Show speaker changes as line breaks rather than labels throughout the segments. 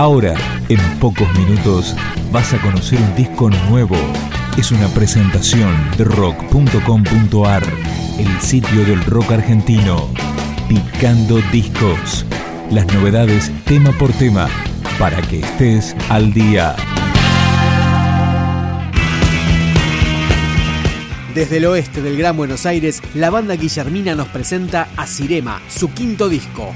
Ahora, en pocos minutos, vas a conocer un disco nuevo. Es una presentación de rock.com.ar, el sitio del rock argentino. Picando discos. Las novedades tema por tema, para que estés al día.
Desde el oeste del Gran Buenos Aires, la banda Guillermina nos presenta a Cirema, su quinto disco.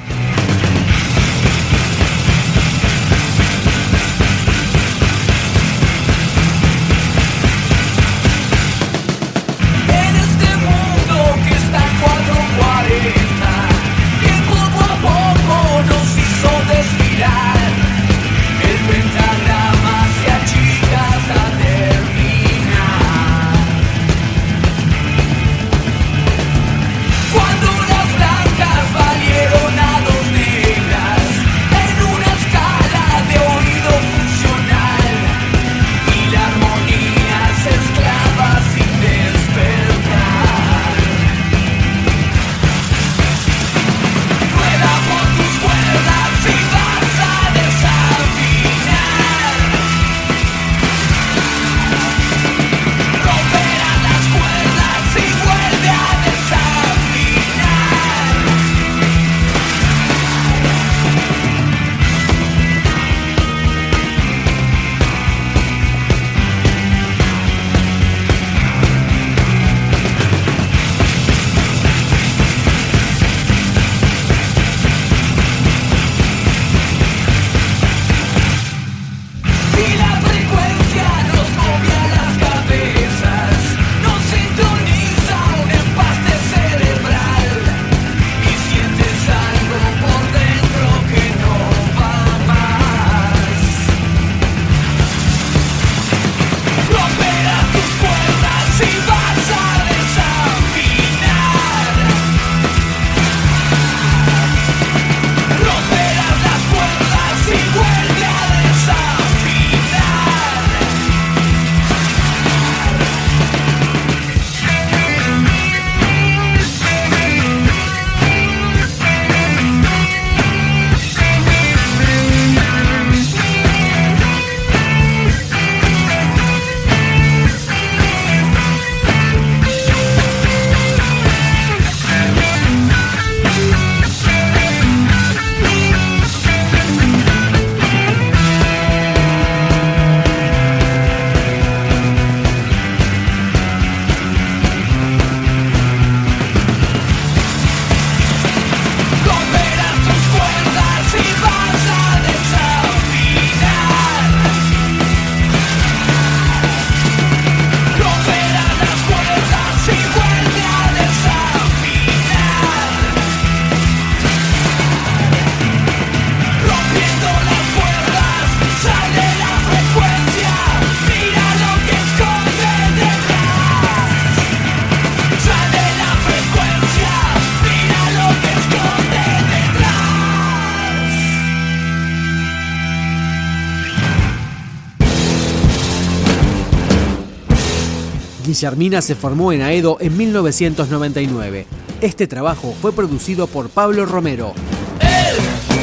Guillermina se formó en Aedo en 1999. Este trabajo fue producido por Pablo Romero.
Él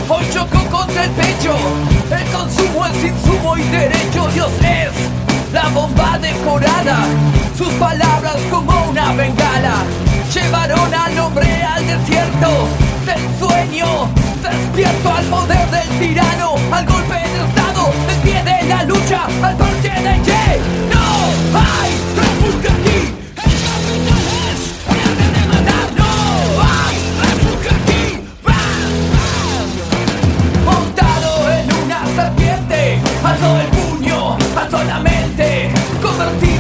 hoy chocó contra el pecho. El consumo es insumo y derecho. Dios es la bomba decorada. Sus palabras como una bengala llevaron al hombre al desierto del sueño. Despierto al poder del tirano, al golpe de estado, el pie de la lucha, al parche de que no hay que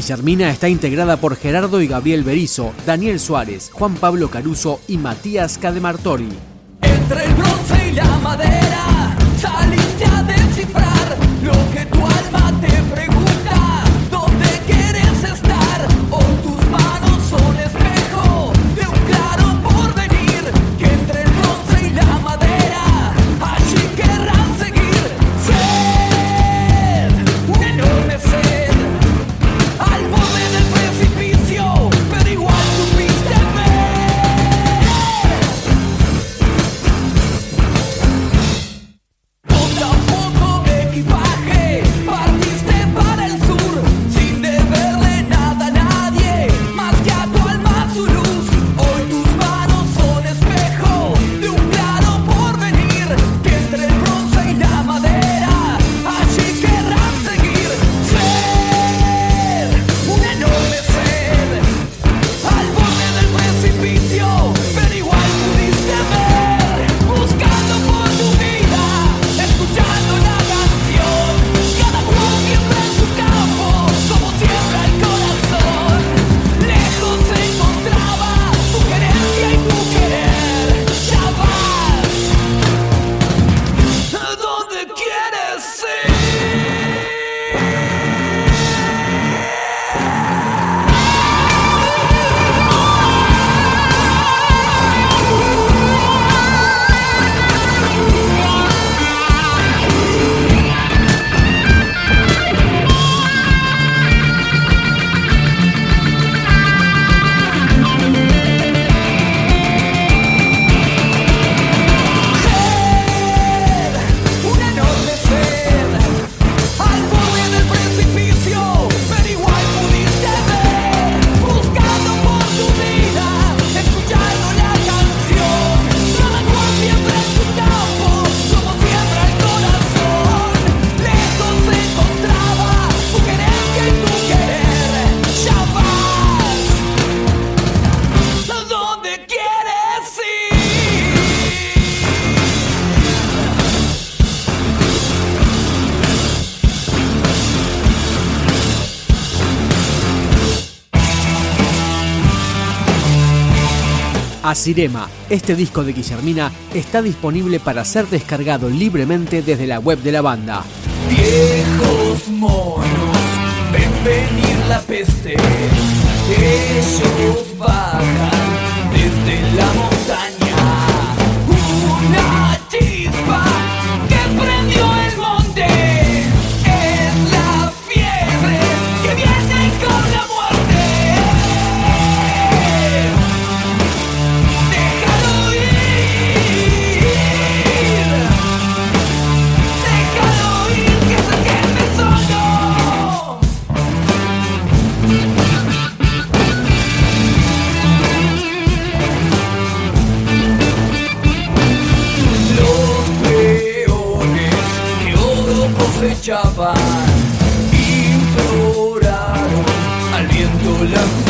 Guillermina está integrada por Gerardo y Gabriel Berizo, Daniel Suárez, Juan Pablo Caruso y Matías Cademartori.
Entre el bronce y la madera. A
Cirema, este disco de Guillermina, está disponible para ser descargado libremente desde la web de la banda.
Viejos monos, ven la peste. Ellos siento la